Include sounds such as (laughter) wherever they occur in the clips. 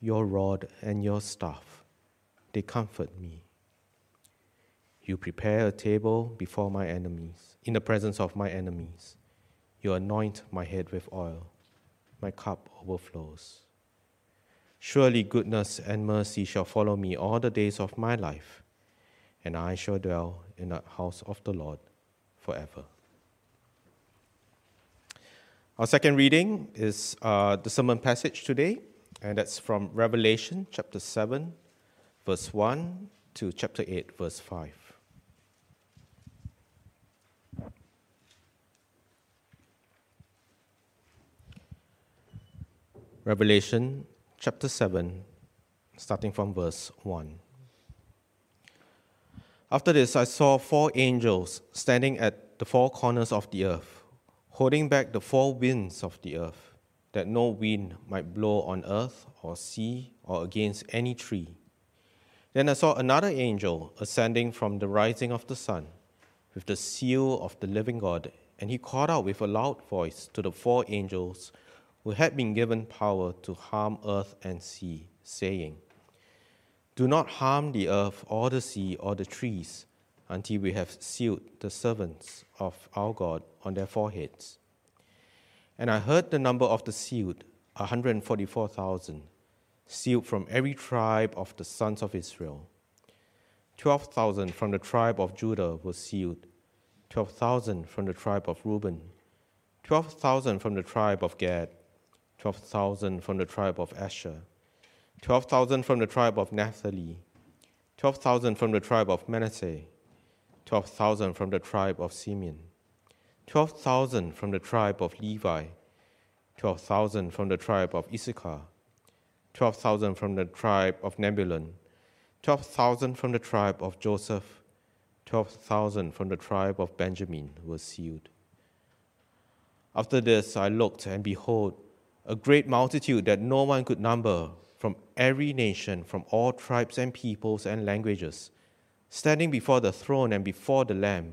your rod and your staff, they comfort me. You prepare a table before my enemies, in the presence of my enemies. You anoint my head with oil, my cup overflows. Surely goodness and mercy shall follow me all the days of my life, and I shall dwell in the house of the Lord forever. Our second reading is uh, the sermon passage today, and that's from Revelation chapter 7, verse 1 to chapter 8, verse 5. Revelation chapter 7, starting from verse 1. After this, I saw four angels standing at the four corners of the earth, holding back the four winds of the earth that no wind might blow on earth or sea or against any tree. Then I saw another angel ascending from the rising of the sun with the seal of the living God, and he called out with a loud voice to the four angels who had been given power to harm earth and sea, saying, Do not harm the earth or the sea or the trees until we have sealed the servants of our God on their foreheads. And I heard the number of the sealed, 144,000, sealed from every tribe of the sons of Israel. 12,000 from the tribe of Judah were sealed, 12,000 from the tribe of Reuben, 12,000 from the tribe of Gad, 12,000 from the tribe of Asher, 12,000 from the tribe of Naphtali, 12,000 from the tribe of Manasseh, 12,000 from the tribe of Simeon 12,000 from the tribe of Levi, 12,000 from the tribe of Issachar, 12,000 from the tribe of Zebulun, 12,000 from the tribe of Joseph, 12,000 from the tribe of Benjamin were sealed. After this I looked, and behold, a great multitude that no one could number from every nation, from all tribes and peoples and languages, standing before the throne and before the Lamb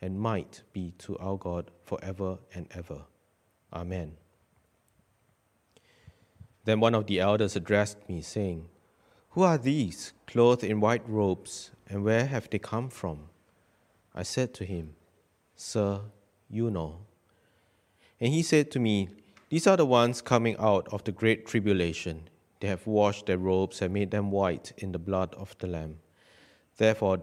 and might be to our God forever and ever. Amen. Then one of the elders addressed me, saying, Who are these, clothed in white robes, and where have they come from? I said to him, Sir, you know. And he said to me, These are the ones coming out of the great tribulation. They have washed their robes and made them white in the blood of the Lamb. Therefore,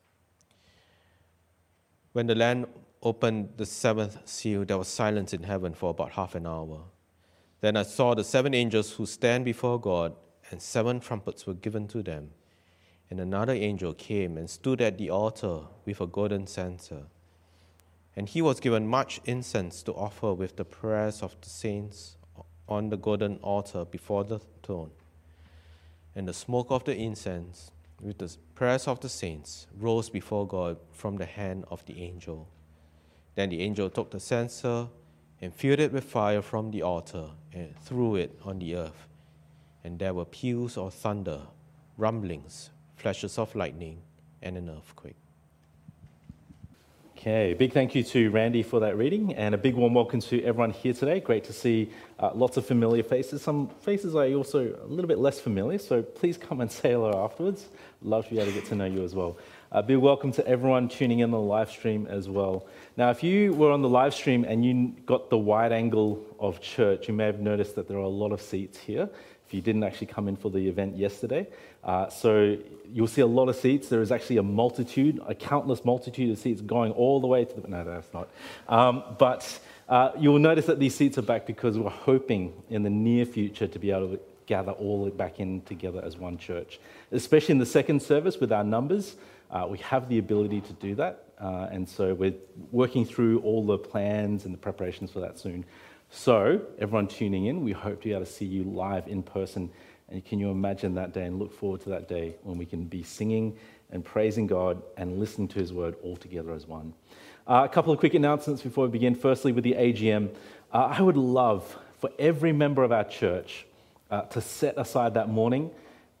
When the Lamb opened the seventh seal, there was silence in heaven for about half an hour. Then I saw the seven angels who stand before God, and seven trumpets were given to them. And another angel came and stood at the altar with a golden censer. And he was given much incense to offer with the prayers of the saints on the golden altar before the throne. And the smoke of the incense with the prayers of the saints, rose before God from the hand of the angel. Then the angel took the censer and filled it with fire from the altar and threw it on the earth. And there were peals of thunder, rumblings, flashes of lightning, and an earthquake. Okay, big thank you to Randy for that reading, and a big warm welcome to everyone here today. Great to see uh, lots of familiar faces. Some faces are also a little bit less familiar, so please come and (laughs) say hello afterwards. Love to be able to get to know you as well. Uh, big welcome to everyone tuning in on the live stream as well. Now, if you were on the live stream and you got the wide angle of church, you may have noticed that there are a lot of seats here. If you didn't actually come in for the event yesterday, uh, so you'll see a lot of seats. There is actually a multitude, a countless multitude of seats going all the way to the. No, that's not. Um, but uh, you'll notice that these seats are back because we're hoping in the near future to be able to gather all it back in together as one church. Especially in the second service with our numbers, uh, we have the ability to do that. Uh, and so we're working through all the plans and the preparations for that soon. So, everyone tuning in, we hope to be able to see you live in person and can you imagine that day and look forward to that day when we can be singing and praising God and listening to His word all together as one? Uh, a couple of quick announcements before we begin. Firstly, with the AGM, uh, I would love for every member of our church uh, to set aside that morning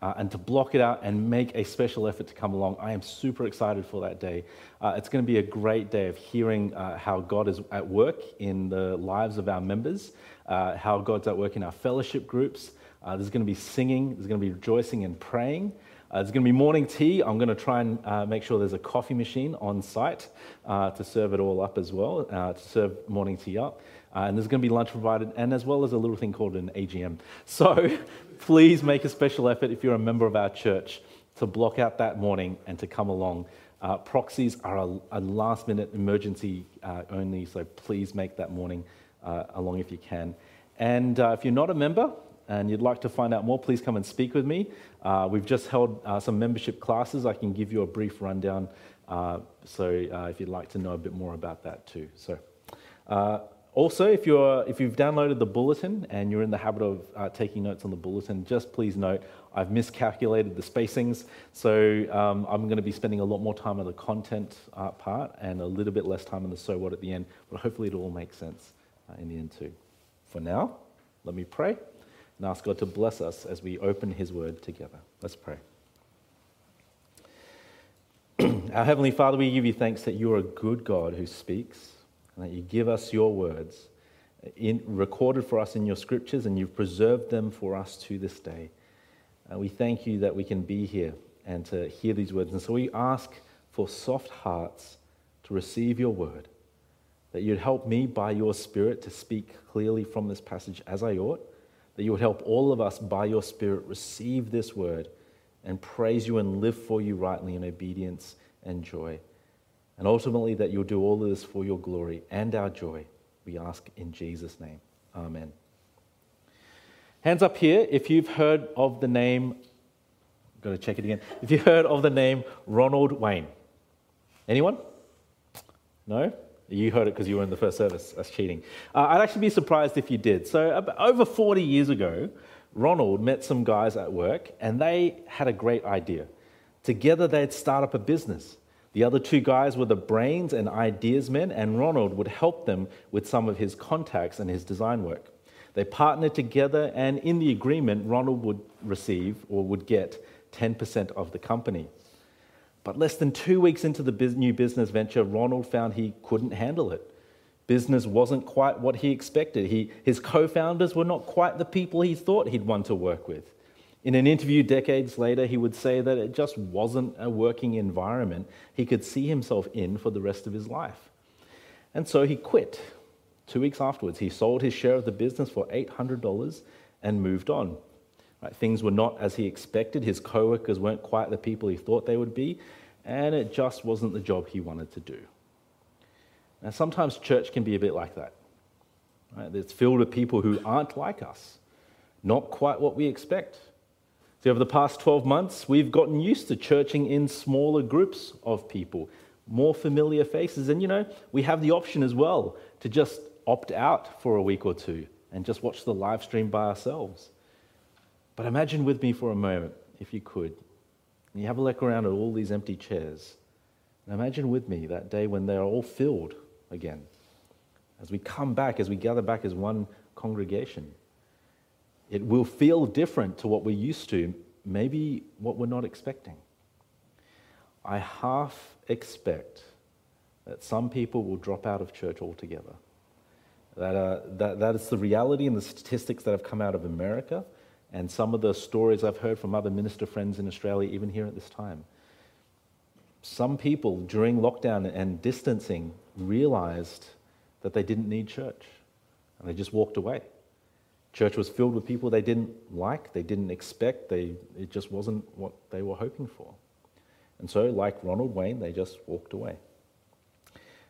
uh, and to block it out and make a special effort to come along. I am super excited for that day. Uh, it's going to be a great day of hearing uh, how God is at work in the lives of our members, how God's at work in our fellowship groups. Uh, there's going to be singing, there's going to be rejoicing and praying. Uh, there's going to be morning tea. I'm going to try and uh, make sure there's a coffee machine on site uh, to serve it all up as well, uh, to serve morning tea up. Uh, and there's going to be lunch provided, and as well as a little thing called an AGM. So (laughs) please make a special effort if you're a member of our church to block out that morning and to come along. proxies are a, a, last minute emergency only, so please make that morning along if you can. And if you're not a member, and you'd like to find out more, please come and speak with me. Uh, we've just held uh, some membership classes. I can give you a brief rundown. Uh, so uh, if you'd like to know a bit more about that too. So uh, also, if, you're, if you've downloaded the bulletin and you're in the habit of uh, taking notes on the bulletin, just please note I've miscalculated the spacings. So um, I'm going to be spending a lot more time on the content part and a little bit less time on the so what at the end. But hopefully it all makes sense in the end too. For now, let me pray and ask God to bless us as we open His word together. Let's pray. (clears throat) Our Heavenly Father, we give you thanks that you're a good God who speaks and that you give us your words uh, in, recorded for us in your scriptures and you've preserved them for us to this day. We thank you that we can be here and to hear these words. And so we ask for soft hearts to receive your word, that you'd help me by your Spirit to speak clearly from this passage as I ought that you would help all of us by your Spirit receive this word and praise you and live for you rightly in obedience and joy. And ultimately, that you'll do all of this for your glory and our joy. We ask in Jesus' name. Amen. Hands up here if you've heard of the name, I've got to check it again. If you've heard of the name Ronald Wayne. Anyone? No? You heard it because you were in the first service. That's cheating. Uh, I'd actually be surprised if you did. So, over 40 years ago, Ronald met some guys at work and they had a great idea. Together, they'd start up a business. The other two guys were the brains and ideas men, and Ronald would help them with some of his contacts and his design work. They partnered together, and in the agreement, Ronald would receive or would get 10% of the company. But less than two weeks into the new business venture, Ronald found he couldn't handle it. Business wasn't quite what he expected. He, his co founders were not quite the people he thought he'd want to work with. In an interview decades later, he would say that it just wasn't a working environment he could see himself in for the rest of his life. And so he quit. Two weeks afterwards, he sold his share of the business for $800 and moved on. Right? Things were not as he expected. His coworkers weren't quite the people he thought they would be, and it just wasn't the job he wanted to do. Now, sometimes church can be a bit like that. Right? It's filled with people who aren't like us, not quite what we expect. So, over the past 12 months, we've gotten used to churching in smaller groups of people, more familiar faces. And, you know, we have the option as well to just opt out for a week or two and just watch the live stream by ourselves. But imagine with me for a moment, if you could, you have a look around at all these empty chairs. And imagine with me that day when they're all filled again. As we come back, as we gather back as one congregation, it will feel different to what we're used to, maybe what we're not expecting. I half expect that some people will drop out of church altogether. That, uh, that, that is the reality and the statistics that have come out of America and some of the stories I've heard from other minister friends in Australia, even here at this time. Some people during lockdown and distancing realized that they didn't need church and they just walked away. Church was filled with people they didn't like, they didn't expect, they, it just wasn't what they were hoping for. And so, like Ronald Wayne, they just walked away.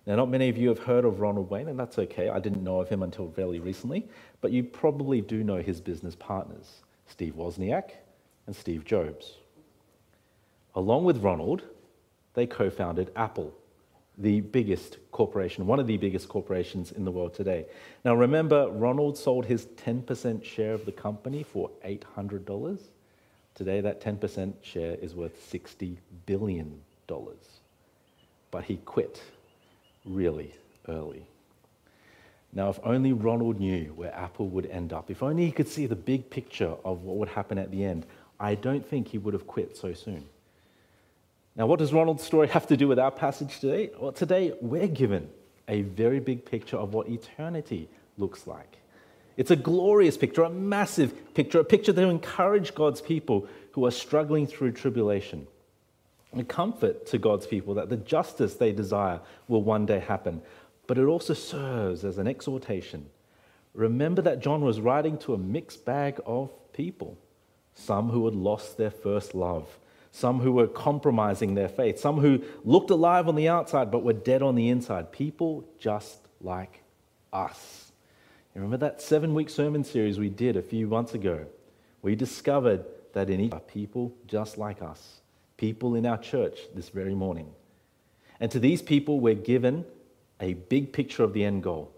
Now, not many of you have heard of Ronald Wayne, and that's okay. I didn't know of him until fairly recently, but you probably do know his business partners, Steve Wozniak and Steve Jobs. Along with Ronald, they co founded Apple, the biggest corporation, one of the biggest corporations in the world today. Now, remember, Ronald sold his 10% share of the company for $800. Today, that 10% share is worth $60 billion. But he quit really early. Now, if only Ronald knew where Apple would end up, if only he could see the big picture of what would happen at the end, I don't think he would have quit so soon. Now, what does Ronald's story have to do with our passage today? Well, today we're given a very big picture of what eternity looks like. It's a glorious picture, a massive picture, a picture to encourage God's people who are struggling through tribulation. A comfort to God's people that the justice they desire will one day happen. But it also serves as an exhortation. Remember that John was writing to a mixed bag of people some who had lost their first love, some who were compromising their faith, some who looked alive on the outside but were dead on the inside. People just like us. You remember that seven week sermon series we did a few months ago? We discovered that in each people just like us, people in our church this very morning. And to these people, we're given a big picture of the end goal.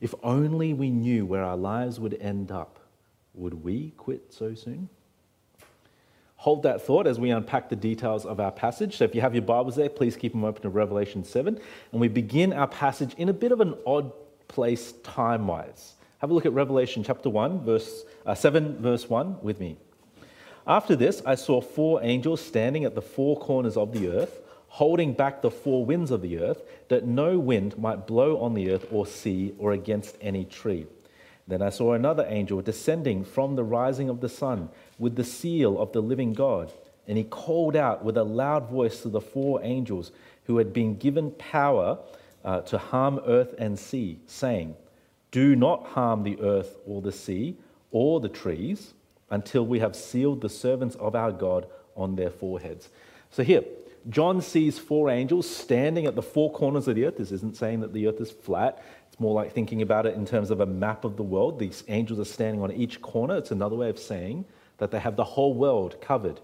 If only we knew where our lives would end up, would we quit so soon? Hold that thought as we unpack the details of our passage. So, if you have your Bibles there, please keep them open to Revelation 7. And we begin our passage in a bit of an odd place time wise. Have a look at Revelation chapter 1, verse, uh, 7, verse 1 with me. After this, I saw four angels standing at the four corners of the earth, holding back the four winds of the earth, that no wind might blow on the earth or sea or against any tree. Then I saw another angel descending from the rising of the sun with the seal of the living God. And he called out with a loud voice to the four angels who had been given power uh, to harm earth and sea, saying, Do not harm the earth or the sea or the trees until we have sealed the servants of our God on their foreheads. So here, John sees four angels standing at the four corners of the earth. This isn't saying that the earth is flat. It's more like thinking about it in terms of a map of the world. These angels are standing on each corner. It's another way of saying that they have the whole world covered.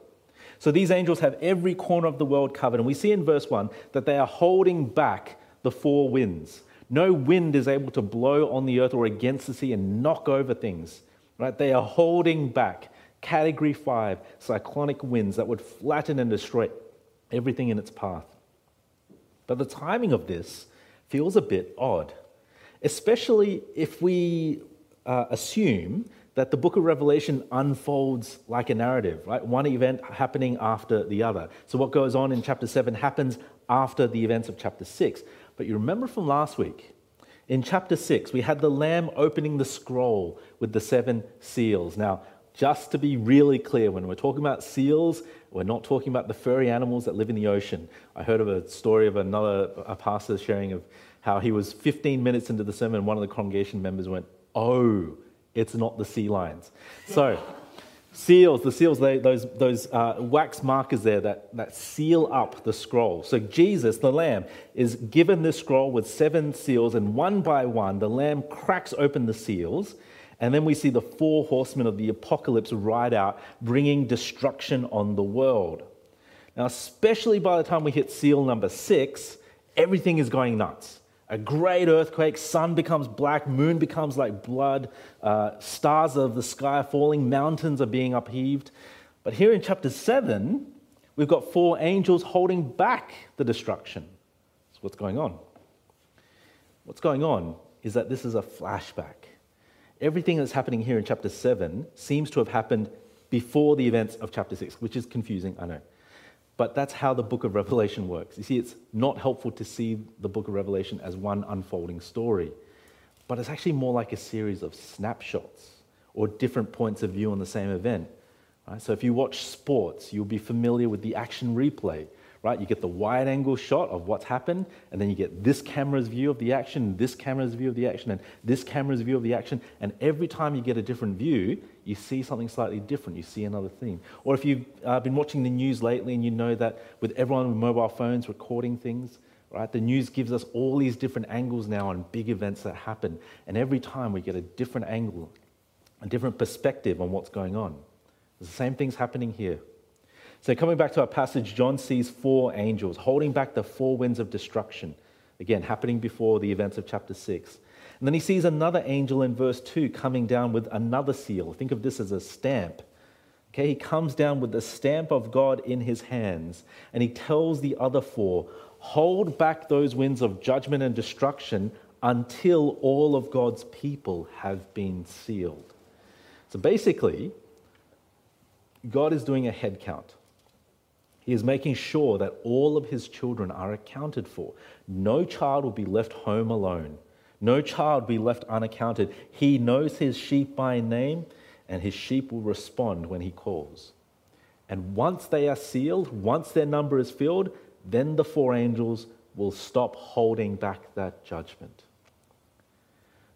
So these angels have every corner of the world covered. And we see in verse 1 that they are holding back the four winds. No wind is able to blow on the earth or against the sea and knock over things. Right? They are holding back category 5 cyclonic winds that would flatten and destroy everything in its path. But the timing of this feels a bit odd, especially if we uh, assume that the book of Revelation unfolds like a narrative, right? One event happening after the other. So what goes on in chapter 7 happens after the events of chapter 6. But you remember from last week, in chapter 6, we had the Lamb opening the scroll with the seven seals. Now, just to be really clear, when we're talking about seals, we're not talking about the furry animals that live in the ocean. I heard of a story of another a pastor sharing of how he was 15 minutes into the sermon, and one of the congregation members went, Oh, it's not the sea lions. So, seals, the seals, they, those, those uh, wax markers there that, that seal up the scroll. So, Jesus, the Lamb, is given this scroll with seven seals, and one by one, the Lamb cracks open the seals. And then we see the four horsemen of the apocalypse ride out, bringing destruction on the world. Now, especially by the time we hit seal number six, everything is going nuts a great earthquake, sun becomes black, moon becomes like blood, uh, stars of the sky are falling, mountains are being upheaved. But here in chapter 7, we've got four angels holding back the destruction. So, what's going on? What's going on is that this is a flashback. Everything that's happening here in chapter 7 seems to have happened before the events of chapter 6, which is confusing, I know. But that's how the book of Revelation works. You see, it's not helpful to see the book of Revelation as one unfolding story, but it's actually more like a series of snapshots or different points of view on the same event. Right? So if you watch sports, you'll be familiar with the action replay right? You get the wide angle shot of what's happened, and then you get this camera's view of the action, this camera's view of the action, and this camera's view of the action. And every time you get a different view, you see something slightly different. You see another theme. Or if you've uh, been watching the news lately and you know that with everyone with mobile phones recording things, right, the news gives us all these different angles now on big events that happen. And every time we get a different angle, a different perspective on what's going on. The same thing's happening here. So, coming back to our passage, John sees four angels holding back the four winds of destruction. Again, happening before the events of chapter 6. And then he sees another angel in verse 2 coming down with another seal. Think of this as a stamp. Okay, he comes down with the stamp of God in his hands, and he tells the other four, Hold back those winds of judgment and destruction until all of God's people have been sealed. So basically, God is doing a head count. He is making sure that all of his children are accounted for. No child will be left home alone. No child be left unaccounted. He knows his sheep by name, and his sheep will respond when he calls. And once they are sealed, once their number is filled, then the four angels will stop holding back that judgment.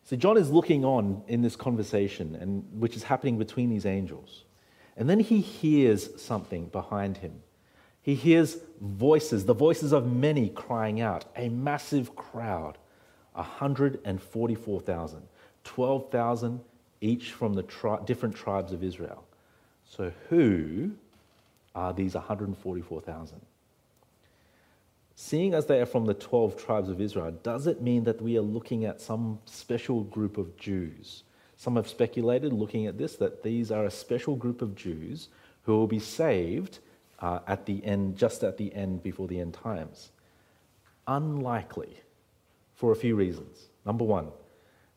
So John is looking on in this conversation, and which is happening between these angels. And then he hears something behind him. He hears voices, the voices of many crying out, a massive crowd, 144,000, 12,000 each from the tri- different tribes of Israel. So, who are these 144,000? Seeing as they are from the 12 tribes of Israel, does it mean that we are looking at some special group of Jews? Some have speculated, looking at this, that these are a special group of Jews who will be saved uh, at the end, just at the end before the end times? Unlikely for a few reasons. Number one,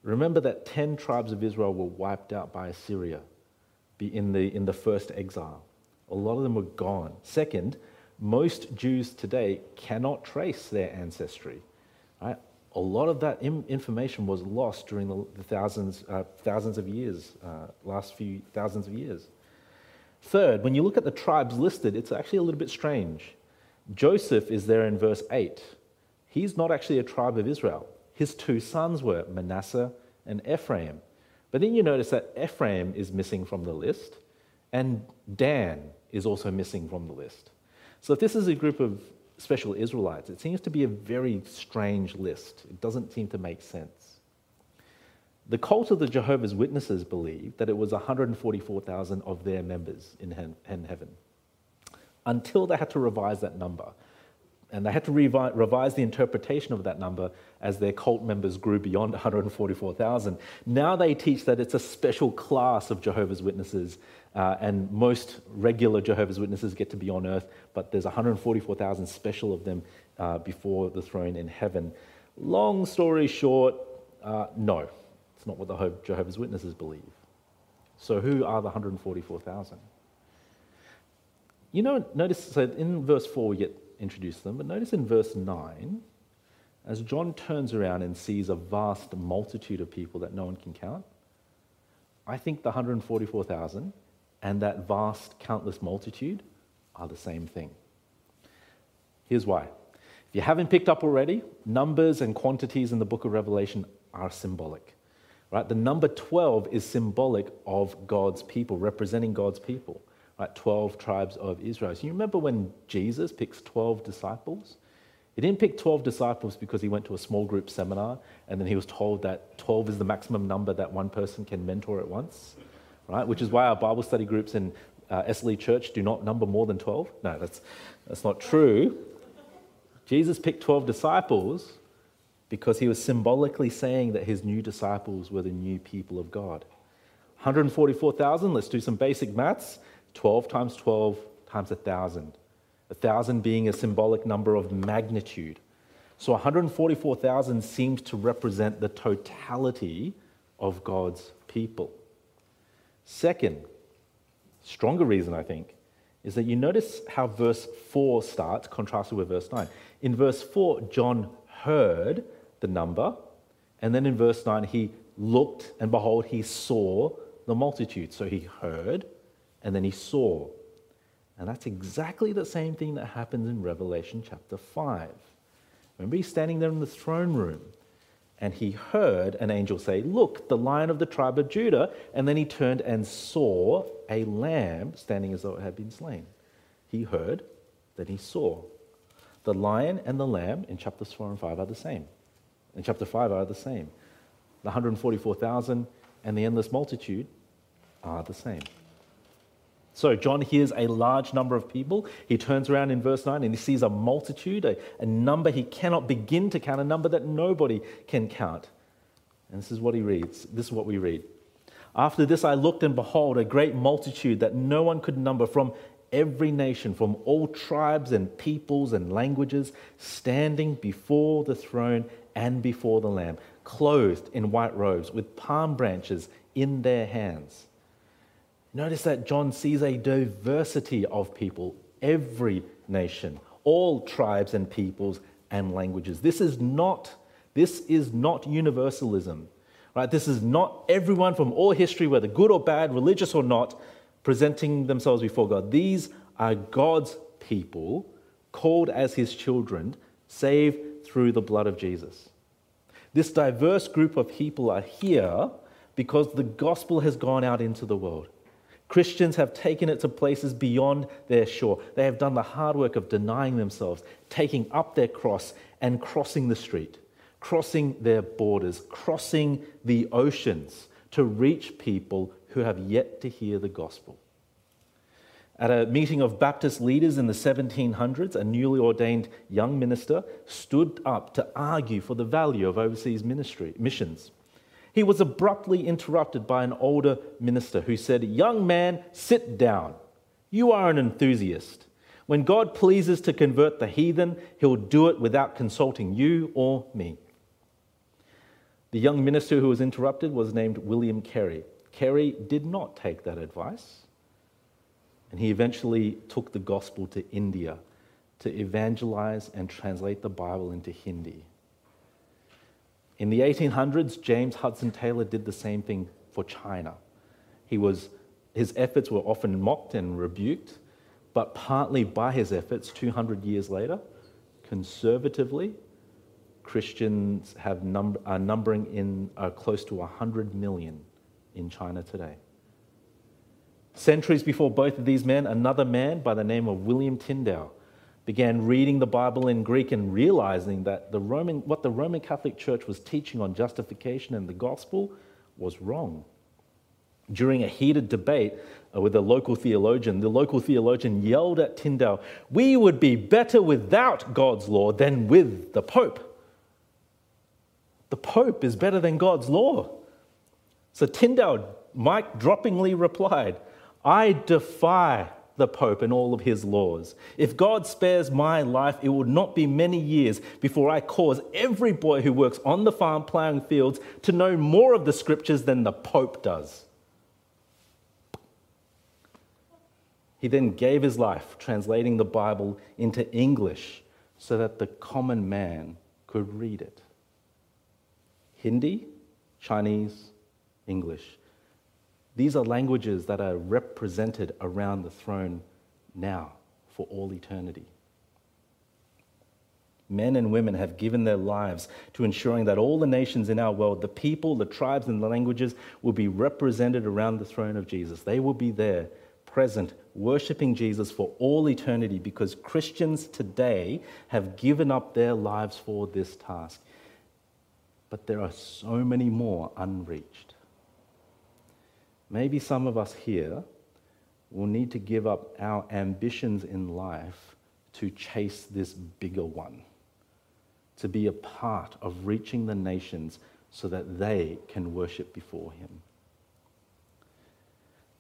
remember that 10 tribes of Israel were wiped out by Assyria in the, in the first exile. A lot of them were gone. Second, most Jews today cannot trace their ancestry. Right? A lot of that information was lost during the, thousands, uh, thousands of years, uh, last few thousands of years. Third, when you look at the tribes listed, it's actually a little bit strange. Joseph is there in verse 8. He's not actually a tribe of Israel. His two sons were Manasseh and Ephraim. But then you notice that Ephraim is missing from the list, and Dan is also missing from the list. So if this is a group of special Israelites, it seems to be a very strange list. It doesn't seem to make sense. The cult of the Jehovah's Witnesses believed that it was 144,000 of their members in heaven until they had to revise that number. And they had to revise the interpretation of that number as their cult members grew beyond (laughs) 144,000. Now they teach that it's a special class of Jehovah's Witnesses, uh, and most regular Jehovah's Witnesses get to be on earth, but there's 144,000 special of them uh, before the throne in heaven. Long story short, uh, no. It's not what the Jehovah's Witnesses believe. So, who are the 144,000? You know, notice, so in verse 4 we get introduced to them, but notice in verse 9, as John turns around and sees a vast multitude of people that no one can count, I think the 144,000 and that vast, countless multitude are the same thing. Here's why. If you haven't picked up already, numbers and quantities in the book of Revelation are symbolic. Right? The number 12 is symbolic of God's people, representing God's people. Right? 12 tribes of Israel. So you remember when Jesus picks 12 disciples? He didn't pick 12 disciples because he went to a small group seminar and then he was told that 12 is the maximum number that one person can mentor at once, right? Which is why our Bible study groups in uh, Esley Church do not number more than 12. No, that's, that's not true. Jesus picked 12 disciples because he was symbolically saying that his new disciples were the new people of God. 144,000, let's do some basic maths. 12 times 12 times 1,000. 1,000 being a symbolic number of magnitude. So 144,000 seems to represent the totality of God's people. Second, stronger reason, I think, is that you notice how verse 4 starts, contrasted with verse 9. In verse 4, John heard the number, and then in verse 9, he looked, and behold, he saw the multitude. So he heard, and then he saw. And that's exactly the same thing that happens in Revelation chapter 5. Remember, he's standing there in the throne room, and he heard an angel say, Look, the lion of the tribe of Judah. And then he turned and saw a lamb standing as though it had been slain. He heard, then he saw. The lion and the lamb in chapters 4 and 5 are the same. In chapter 5 are the same. The 144,000 and the endless multitude are the same. So John hears a large number of people. He turns around in verse 9 and he sees a multitude, a, a, number he cannot begin to count, a number that nobody can count. And this is what he reads. This is what we read. After this I looked and behold a great multitude that no one could number from every nation, from all tribes and peoples and languages, standing before the throne and before the Lamb, clothed in white robes with palm branches in their hands. Notice that John sees a diversity of people, every nation, all tribes and peoples and languages. This is not, this is not universalism. Right? This is not everyone from all history, whether good or bad, religious or not, presenting themselves before God. These are God's people, called as his children, saved through the blood of Jesus. This diverse group of people are here because the gospel has gone out into the world. Christians have taken it to places beyond their shore. They have done the hard work of denying themselves, taking up their cross, and crossing the street, crossing their borders, crossing the oceans to reach people who have yet to hear the gospel. At a meeting of Baptist leaders in the 1700s, a newly ordained young minister stood up to argue for the value of overseas ministry, missions. He was abruptly interrupted by an older minister who said, Young man, sit down. You are an enthusiast. When God pleases to convert the heathen, he'll do it without consulting you or me. The young minister who was interrupted was named William Carey. Carey did not take that advice, and he eventually took the gospel to India to evangelize and translate the Bible into Hindi. In the 1800s, James Hudson Taylor did the same thing for China. He was, his efforts were often mocked and rebuked, but partly by his efforts, 200 years later, conservatively, Christians have num- are numbering in uh, close to 100 million in China today. Centuries before both of these men, another man by the name of William Tyndale began reading the Bible in Greek and realizing that the Roman, what the Roman Catholic Church was teaching on justification and the gospel was wrong. During a heated debate uh, with a local theologian, the local theologian yelled at Tyndale, We would be better without God's law than with the Pope. The Pope is better than God's law. So Tyndale, mic droppingly replied, I defy the Pope and all of his laws. If God spares my life, it will not be many years before I cause every boy who works on the farm plowing fields to know more of the scriptures than the Pope does. He then gave his life translating the Bible into English so that the common man could read it. Hindi, Chinese, English. These are languages that are represented around the throne now for all eternity. Men and women have given their lives to ensuring that all the nations in our world, the people, the tribes, and the languages, will be represented around the throne of Jesus. They will be there, present, worshiping Jesus for all eternity because Christians today have given up their lives for this task. But there are so many more unreached. Maybe some of us here will need to give up our ambitions in life to chase this bigger one, to be a part of reaching the nations so that they can worship before Him.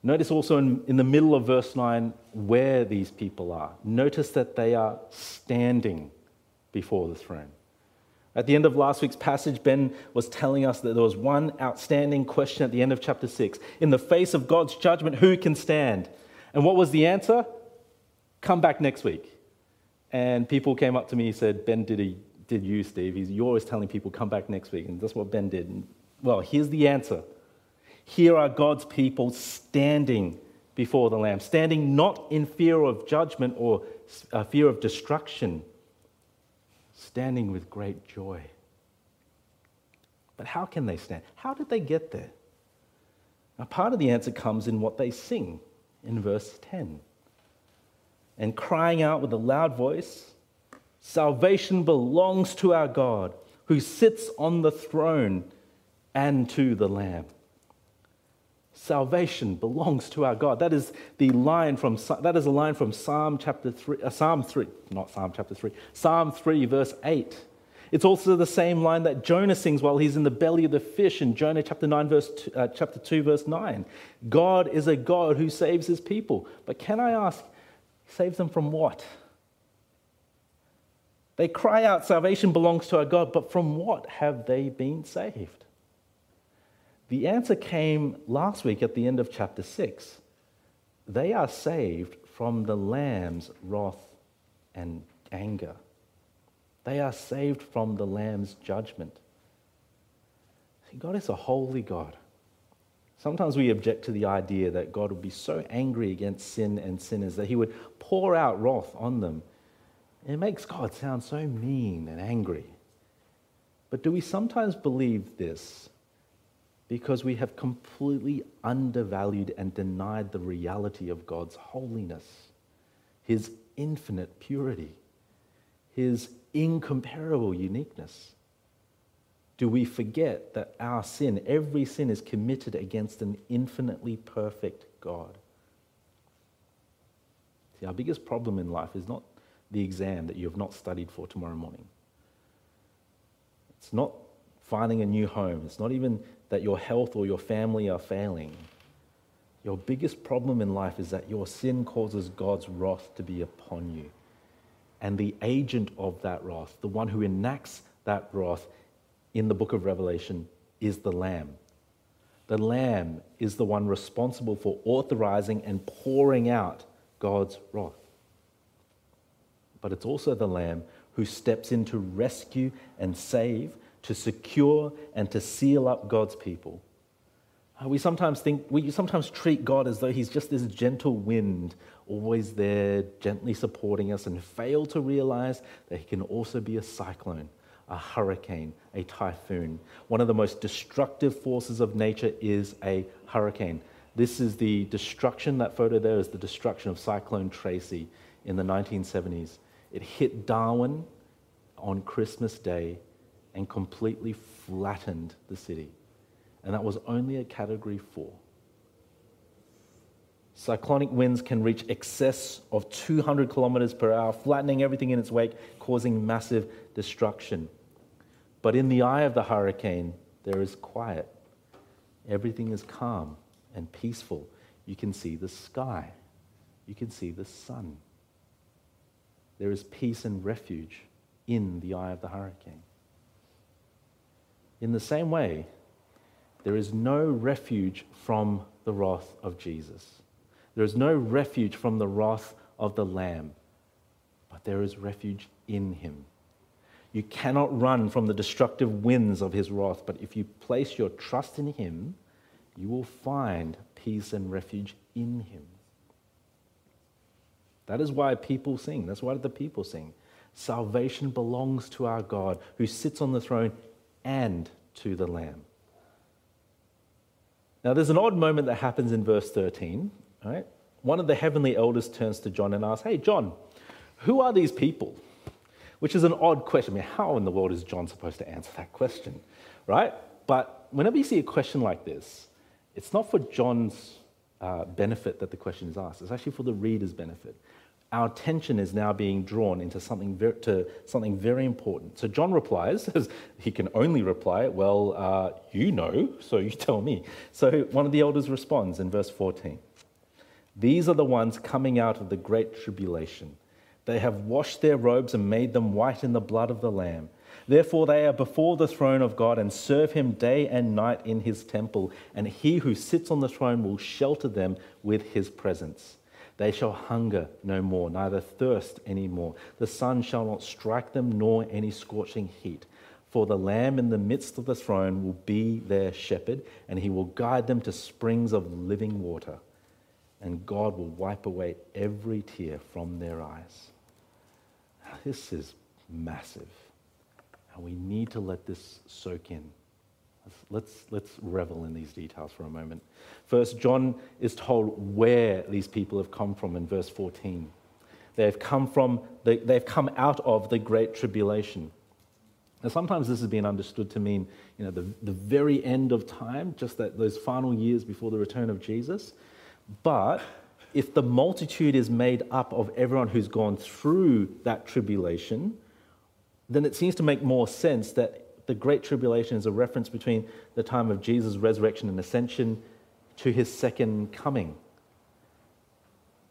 Notice also in, in the middle of verse 9 where these people are. Notice that they are standing before the throne. At the end of last week's passage, Ben was telling us that there was one outstanding question at the end of chapter 6. In the face of God's judgment, who can stand? And what was the answer? come back next week. And people came up to me and said, Ben, did, he, did you, Steve? He's, you're always telling people, come back next week. And that's what Ben did. And, well, here's the answer. Here are God's people standing before the Lamb, standing not in fear of judgment or uh, fear of destruction, standing with great joy. But how can they stand? How did they get there? Now, part of the answer comes in what they sing in verse 10. And crying out with a loud voice, Salvation belongs to our God who sits on the throne and to the Lamb. Salvation belongs to our God. That is the line from that is a line from Psalm chapter 3, uh, Psalm 3, not Psalm chapter 3, Psalm 3 verse 8. It's also the same line that Jonah sings while he's in the belly of the fish in Jonah chapter 9 verse two, uh, chapter 2 verse 9. God is a God who saves his people. But can I ask saves them from what? They cry out salvation belongs to our God, but from what have they been saved? The answer came last week at the end of chapter 6. They are saved from the Lamb's wrath and anger. They are saved from the Lamb's judgment. See, God is a holy God. Sometimes we object to the idea that God would be so angry against sin and sinners that he would pour out wrath on them. It makes God sound so mean and angry. But do we sometimes believe this because we have completely undervalued and denied the reality of God's holiness, His infinite purity, His incomparable uniqueness? Do we forget that our sin, every sin, is committed against an infinitely perfect God? See, our biggest problem in life is not the exam that you have not studied for tomorrow morning. It's not finding a new home. It's not even that your health or your family are failing. Your biggest problem in life is that your sin causes God's wrath to be upon you. And the agent of that wrath, the one who enacts that wrath in the book of Revelation, is the Lamb. The Lamb is the one responsible for authorizing and pouring out God's wrath. But it's also the Lamb who steps in to rescue and save to secure and to seal up God's people. Uh, we sometimes think, we sometimes treat God as though he's just this gentle wind, always there, gently supporting us, and fail to realize that he can also be a cyclone, a hurricane, a typhoon. One of the most destructive forces of nature is a hurricane. This is the destruction, that photo there is the destruction of Cyclone Tracy in the 1970s. It hit Darwin on Christmas Day and completely flattened the city. And that was only a category four. Cyclonic winds can reach excess of 200 kilometers per hour, flattening everything in its wake, causing massive destruction. But in the eye of the hurricane, there is quiet. Everything is calm and peaceful. You can see the sky, you can see the sun. There is peace and refuge in the eye of the hurricane. In the same way, there is no refuge from the wrath of Jesus. There is no refuge from the wrath of the Lamb, but there is refuge in him. You cannot run from the destructive winds of his wrath, but if you place your trust in him, you will find peace and refuge in him. That is why people sing. That's why the people sing. Salvation belongs to our God who sits on the throne and to the Lamb. Now, there's an odd moment that happens in verse 13. Right? One of the heavenly elders turns to John and asks, Hey, John, who are these people? Which is an odd question. I mean, how in the world is John supposed to answer that question? Right? But whenever you see a question like this, it's not for John's uh, benefit that the question is asked, it's actually for the reader's benefit our attention is now being drawn into something very, to something very important. So John replies, (laughs) he can only reply, Well, uh, you know, so you tell me. So one of the elders responds in verse 14 These are the ones coming out of the great tribulation. They have washed their robes and made them white in the blood of the Lamb. Therefore, they are before the throne of God and serve him day and night in his temple, and he who sits on the throne will shelter them with his presence. They shall hunger no more, neither thirst any more. The sun shall not strike them, nor any scorching heat. For the Lamb in the midst of the throne will be their shepherd, and he will guide them to springs of living water. And God will wipe away every tear from their eyes. This is massive. And we need to let this soak in. Let's, let's revel in these details for a moment. First, John is told where these people have come from in verse 14. They've come from, the, they've come out of the great tribulation. Now, sometimes this has been understood to mean, you know, the, the very end of time, just that those final years before the return of Jesus. But if the multitude is made up of everyone who's gone through that tribulation, then it seems to make more sense that the Great Tribulation is a reference between the time of Jesus' resurrection and ascension to his second coming.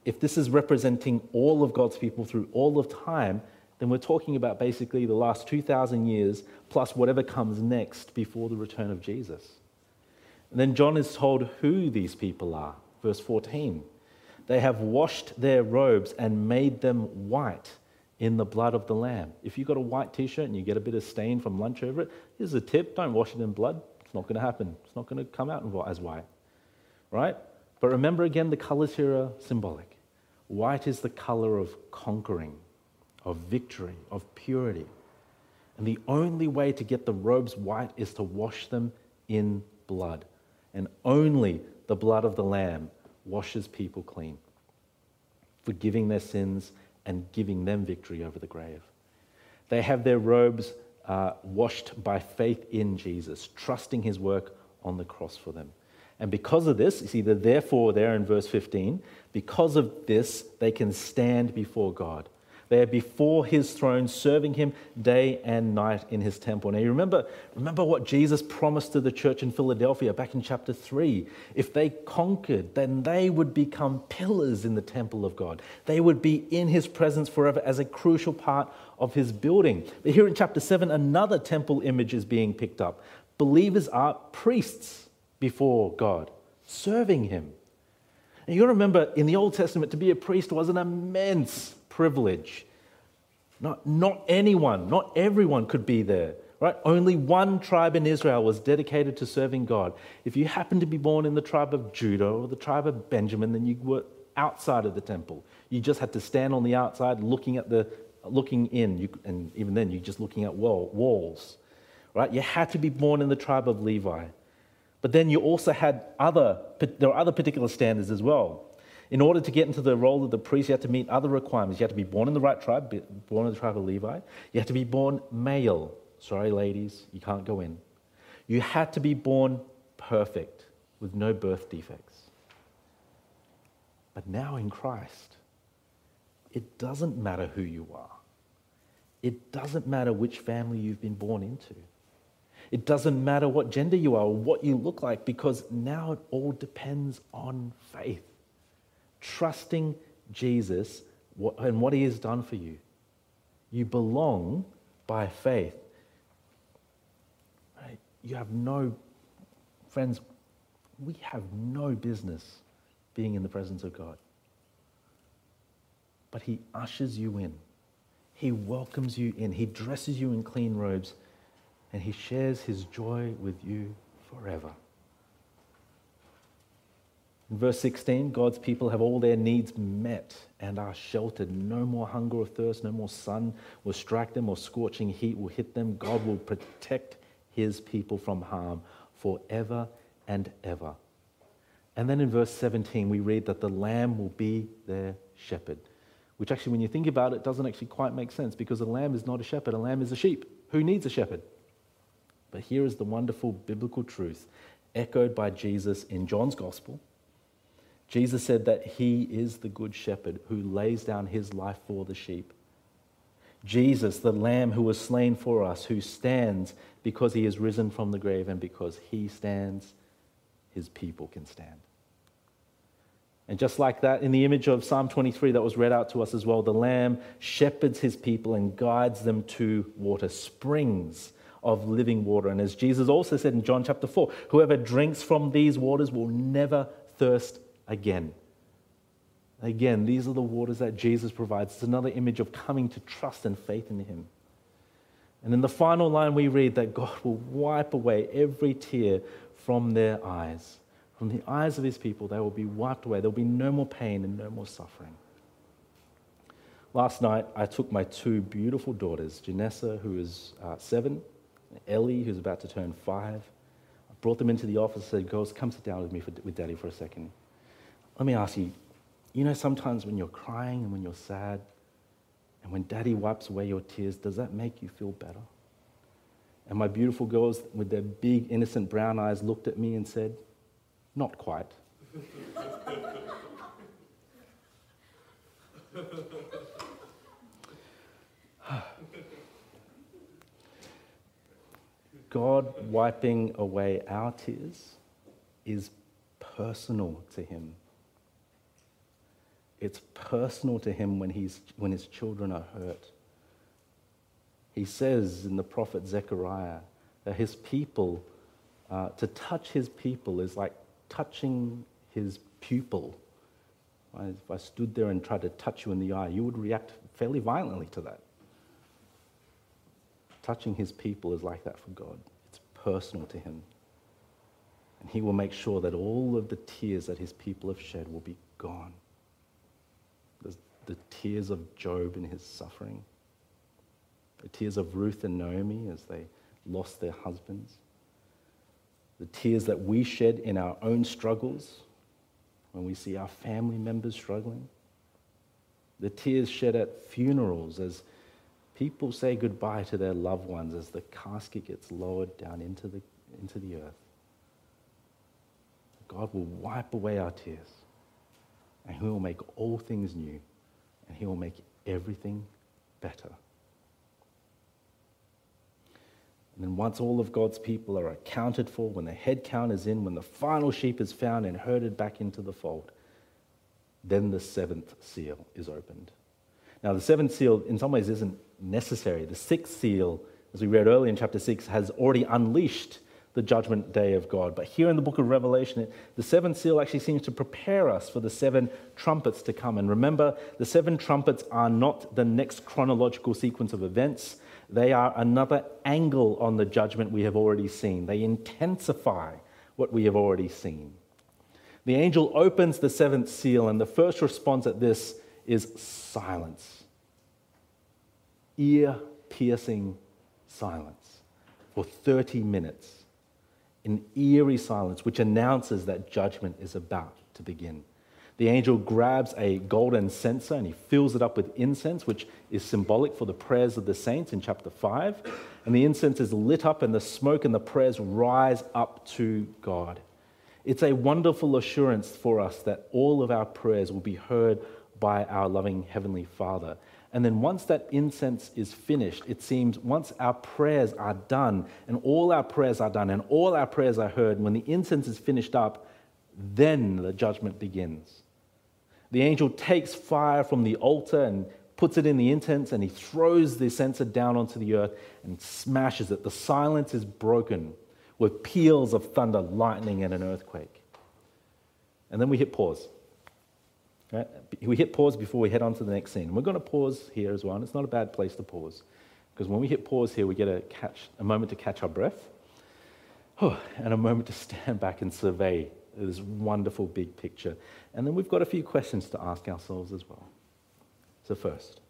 If this is representing all of God's people through all of time, then we're talking about basically the last 2,000 years plus whatever comes next before the return of Jesus. And then John is told who these people are. Verse 14 They have washed their robes and made them white in the blood of the Lamb. If you've got a white t shirt and you get a bit of stain from lunch over it, here's a tip don't wash it in blood. It's not going to happen. It's not going to come out as white. Right? But remember again, the colors here are symbolic. White is the color of conquering, of victory, of purity. And the only way to get the robes white is to wash them in blood. And only the blood of the Lamb washes people clean, forgiving their sins and giving them victory over the grave. They have their robes uh, washed by faith in Jesus, trusting his work on the cross for them. And because of this, you see the therefore there in verse 15, because of this, they can stand before God. They are before his throne, serving him day and night in his temple. Now, you remember, remember what Jesus promised to the church in Philadelphia back in chapter 3. If they conquered, then they would become pillars in the temple of God. They would be in his presence forever as a crucial part of his building. But here in chapter 7, another temple image is being picked up. Believers are priests before God, serving him. And you remember in the Old Testament, to be a priest was an immense privilege. Not, not anyone, not everyone could be there, right? Only one tribe in Israel was dedicated to serving God. If you happened to be born in the tribe of Judah or the tribe of Benjamin, then you were outside of the temple. You just had to stand on the outside looking at the looking in, you, and even then you're just looking at wall, walls, right? You had to be born in the tribe of Levi. But then you also had other, there are other particular standards as well. In order to get into the role of the priest, you had to meet other requirements. You had to be born in the right tribe, born in the tribe of Levi. You had to be born male. Sorry, ladies, you can't go in. You had to be born perfect with no birth defects. But now in Christ, it doesn't matter who you are. It doesn't matter which family you've been born into. It doesn't matter what gender you are or what you look like because now it all depends on faith trusting Jesus and what he has done for you. You belong by faith. You have no, friends, we have no business being in the presence of God. But he ushers you in. He welcomes you in. He dresses you in clean robes and he shares his joy with you forever. In verse 16, God's people have all their needs met and are sheltered. No more hunger or thirst, no more sun will strike them or scorching heat will hit them. God will protect his people from harm forever and ever. And then in verse 17, we read that the Lamb will be their shepherd, which actually, when you think about it, doesn't actually quite make sense because a lamb is not a shepherd, a lamb is a sheep. Who needs a shepherd? But here is the wonderful biblical truth echoed by Jesus in John's Gospel Jesus said that he is the good shepherd who lays down his life for the sheep. Jesus, the Lamb who was slain for us, who stands because he is risen from the grave and because he stands, his people can stand. And just like that, in the image of Psalm 23 that was read out to us as well, the Lamb shepherds his people and guides them to water, springs of living water. And as Jesus also said in John chapter 4, whoever drinks from these waters will never thirst again. Again, these are the waters that Jesus provides. It's another image of coming to trust and faith in Him. And in the final line, we read that God will wipe away every tear from their eyes. From the eyes of His people, they will be wiped away. There will be no more pain and no more suffering. Last night, I took my two beautiful daughters, Janessa, who is uh, seven, Ellie, who's about to turn five. I brought them into the office and said, Girls, come sit down with me for, with daddy for a second. Let me ask you, you know, sometimes when you're crying and when you're sad, and when daddy wipes away your tears, does that make you feel better? And my beautiful girls, with their big, innocent brown eyes, looked at me and said, Not quite. (sighs) God wiping away our tears is personal to him. It's personal to him when, he's, when his children are hurt. He says in the prophet Zechariah that his people, uh, to touch his people is like touching his pupil. If I stood there and tried to touch you in the eye, you would react fairly violently to that. Touching his people is like that for God, it's personal to him. And he will make sure that all of the tears that his people have shed will be gone the tears of Job in his suffering, the tears of Ruth and Naomi as they lost their husbands, the tears that we shed in our own struggles when we see our family members struggling, the tears shed at funerals as people say goodbye to their loved ones as the casket gets lowered down into the, into the earth. God will wipe away our tears and He will make all things new and He will make everything better. And then, once all of God's people are accounted for, when the head count is in, when the final sheep is found and herded back into the fold, then the seventh seal is opened. Now, the seventh seal, in some ways, isn't necessary. The sixth seal, as we read earlier in chapter 6, has already unleashed the judgment day of God. But here in the book of Revelation, the seventh seal actually seems to prepare us for the seven trumpets to come. And remember, the seven trumpets are not the next chronological sequence of events, they are another angle on the judgment we have already seen. They intensify what we have already seen. The angel opens the seventh seal, and the first response at this is silence. Ear piercing silence for 30 minutes an eerie silence which announces that judgment is about to begin. The angel grabs a golden censer and he fills it up with incense, which is symbolic for the prayers of the saints in chapter 5. And the incense is lit up, and the smoke and the prayers rise up to God. It's a wonderful assurance for us that all of our prayers will be heard by our loving Heavenly Father. And then once that incense is finished, it seems once our prayers are done, and all our prayers are done, and all our prayers are heard, when the incense is finished up, then the judgment begins. The angel takes fire from the altar and puts it in the incense, and he throws the censer down onto the earth and smashes it. The silence is broken with peals of thunder, lightning, and an earthquake. And then we hit pause. Right? We hit pause before we head on to the next scene. And we're going to pause here as well. And it's not a bad place to pause. Because when we hit pause here, we get a, catch, a moment to catch our breath (sighs) and a moment to stand back and survey this wonderful big picture. And then we've got a few questions to ask ourselves as well. So, first,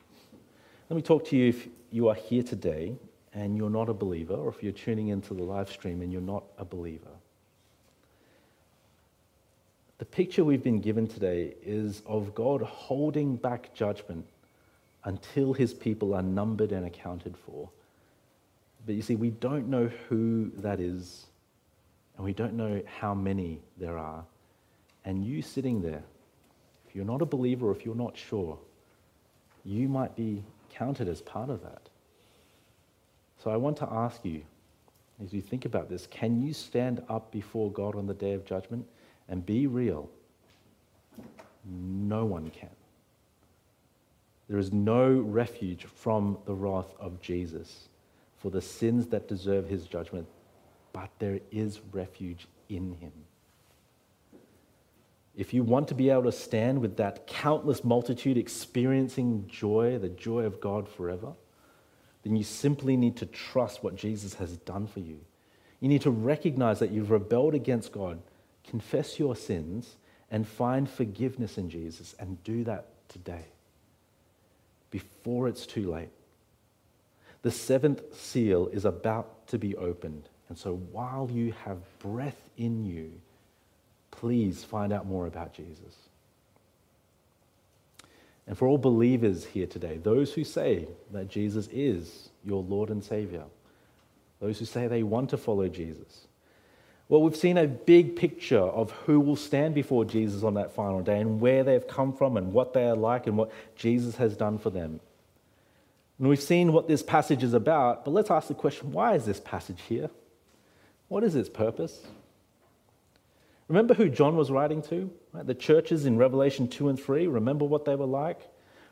let me talk to you if you are here today and you're not a believer, or if you're tuning into the live stream and you're not a believer. The picture we've been given today is of God holding back judgment until his people are numbered and accounted for. But you see, we don't know who that is, and we don't know how many there are. And you sitting there, if you're not a believer or if you're not sure, you might be counted as part of that. So I want to ask you, as you think about this, can you stand up before God on the day of judgment? And be real, no one can. There is no refuge from the wrath of Jesus for the sins that deserve his judgment, but there is refuge in him. if you want to be able to stand with that countless multitude experiencing joy, the joy of God forever, then you simply need to trust what Jesus has done for you. You need to recognize that you've rebelled against God, confess your sins, and find forgiveness in Jesus, and do that today before it's too late. The seventh seal is about to be opened. And so while you have breath in you, please find out more about Jesus. And for all believers here today, those who say that Jesus is your Lord and Savior, those who say they want to follow Jesus, well, we've seen a big picture of who will stand before Jesus on that final day and where they've come from and what they are like and what Jesus has done for them. And we've seen what this passage is about, but let's ask the question why is this passage here? What is its purpose? Remember who John was writing to? Right? The churches in Revelation 2 and 3, remember what they were like?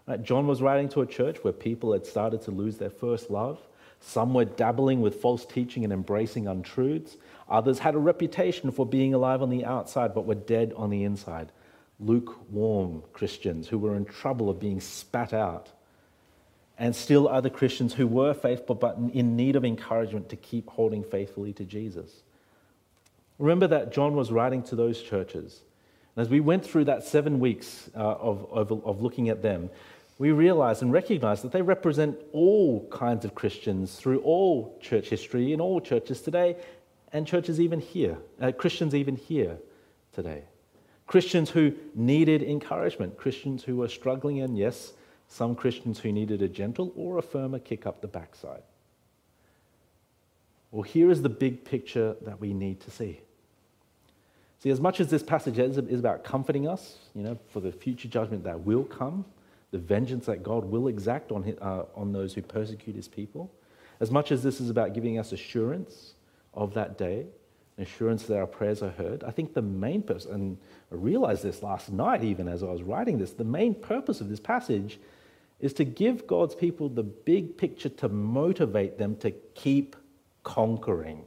Right? John was writing to a church where people had started to lose their first love. Some were dabbling with false teaching and embracing untruths. Others had a reputation for being alive on the outside but were dead on the inside. Lukewarm Christians who were in trouble of being spat out. And still other Christians who were faithful but in need of encouragement to keep holding faithfully to Jesus. Remember that John was writing to those churches. And as we went through that seven weeks uh, of, of, of looking at them, we realize and recognize that they represent all kinds of Christians through all church history in all churches today and churches even here, uh, Christians even here today. Christians who needed encouragement, Christians who were struggling, and yes, some Christians who needed a gentle or a firmer kick up the backside. Well, here is the big picture that we need to see. See, as much as this passage is, about comforting us, you know, for the future judgment that will come, the vengeance that God will exact on, uh, on those who persecute his people, as much as this is about giving us assurance of that day, assurance that our prayers are heard. I think the main purpose, and I realized this last night even as I was writing this, the main purpose of this passage is to give God's people the big picture to motivate them to keep conquering.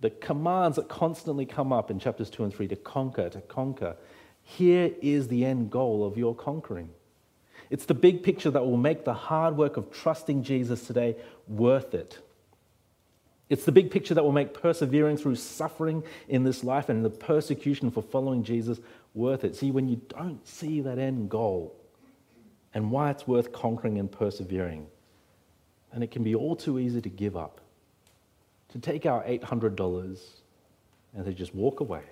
The commands that constantly come up in chapters 2 and 3 to conquer, to conquer. Here is the end goal of your conquering. It's the big picture that will make the hard work of trusting Jesus today worth it. It's the big picture that will make persevering through suffering in this life and the persecution for following Jesus worth it. See, when you don't see that end goal and why it's worth conquering and persevering, and it can be all too easy to give up, to take our $800 and to just walk away.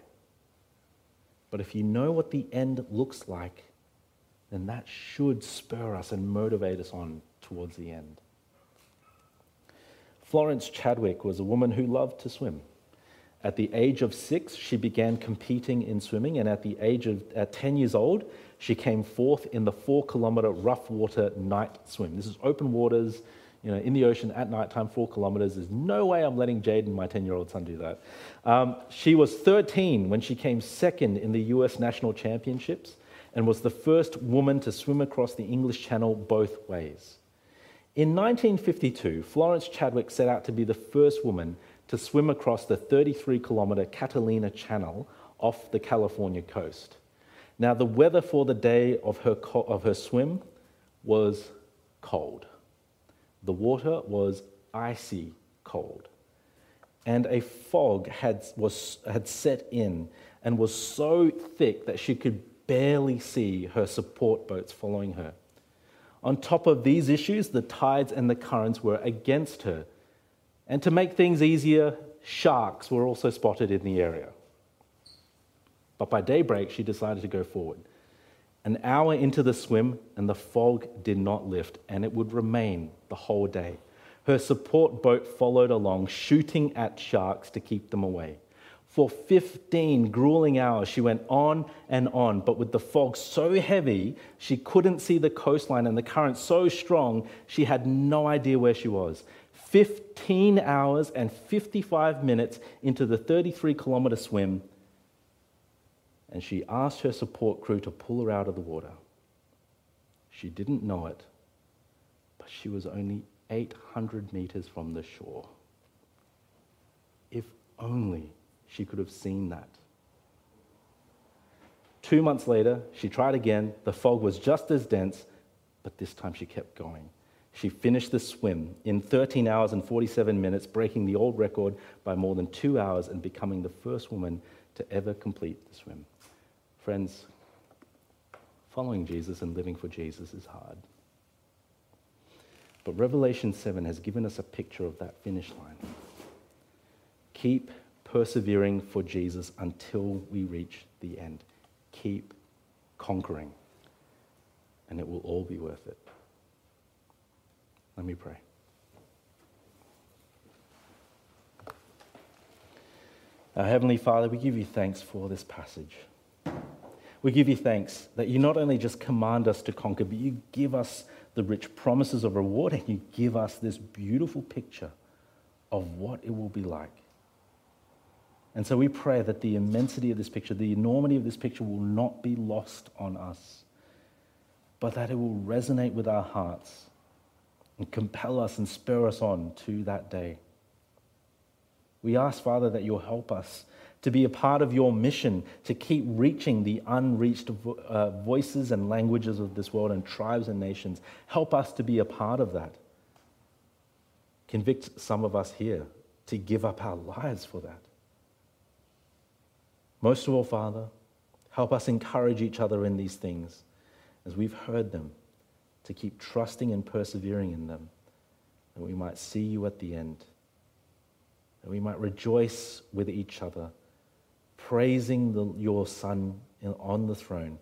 But if you know what the end looks like, then that should spur us and motivate us on towards the end. Florence Chadwick was a woman who loved to swim. At the age of six, she began competing in swimming, and at the age of at 10 years old, she came fourth in the four kilometer rough water night swim. This is open waters, you know, in the ocean at nighttime, four kilometers. There's no way I'm letting Jaden, my 10 year old son, do that. Um, she was 13 when she came second in the US National Championships and was the first woman to swim across the English Channel both ways. In 1952, Florence Chadwick set out to be the first woman to swim across the 33 kilometer Catalina Channel off the California coast. Now, the weather for the day of her, of her swim was cold. The water was icy cold. And a fog had, was, had set in and was so thick that she could barely see her support boats following her. On top of these issues, the tides and the currents were against her. And to make things easier, sharks were also spotted in the area. But by daybreak, she decided to go forward. An hour into the swim, and the fog did not lift, and it would remain the whole day. Her support boat followed along, shooting at sharks to keep them away. For 15 grueling hours, she went on and on, but with the fog so heavy, she couldn't see the coastline and the current so strong, she had no idea where she was. 15 hours and 55 minutes into the 33 kilometer swim, and she asked her support crew to pull her out of the water. She didn't know it, but she was only 800 meters from the shore. If only she could have seen that. Two months later, she tried again. The fog was just as dense, but this time she kept going. She finished the swim in 13 hours and 47 minutes, breaking the old record by more than two hours and becoming the first woman to ever complete the swim. Friends, following Jesus and living for Jesus is hard. But Revelation 7 has given us a picture of that finish line. Keep persevering for Jesus until we reach the end. Keep conquering, and it will all be worth it. Let me pray. Our Heavenly Father, we give you thanks for this passage. We give you thanks that you not only just command us to conquer, but you give us the rich promises of reward and you give us this beautiful picture of what it will be like. And so we pray that the immensity of this picture, the enormity of this picture will not be lost on us, but that it will resonate with our hearts and compel us and spur us on to that day. We ask, Father, that you'll help us to be a part of your mission to keep reaching the unreached vo- uh, voices and languages of this world and tribes and nations. Help us to be a part of that. Convict some of us here to give up our lives for that. Most of all, Father, help us encourage each other in these things as we've heard them, to keep trusting and persevering in them, that we might see you at the end, that we might rejoice with each other praising the, your Son on the throne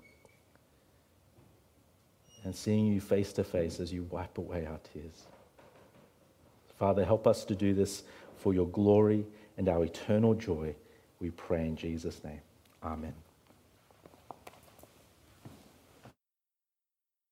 and seeing you face to face as you wipe away our tears. Father, help us to do this for your glory and our eternal joy. We pray in Jesus' name. Amen.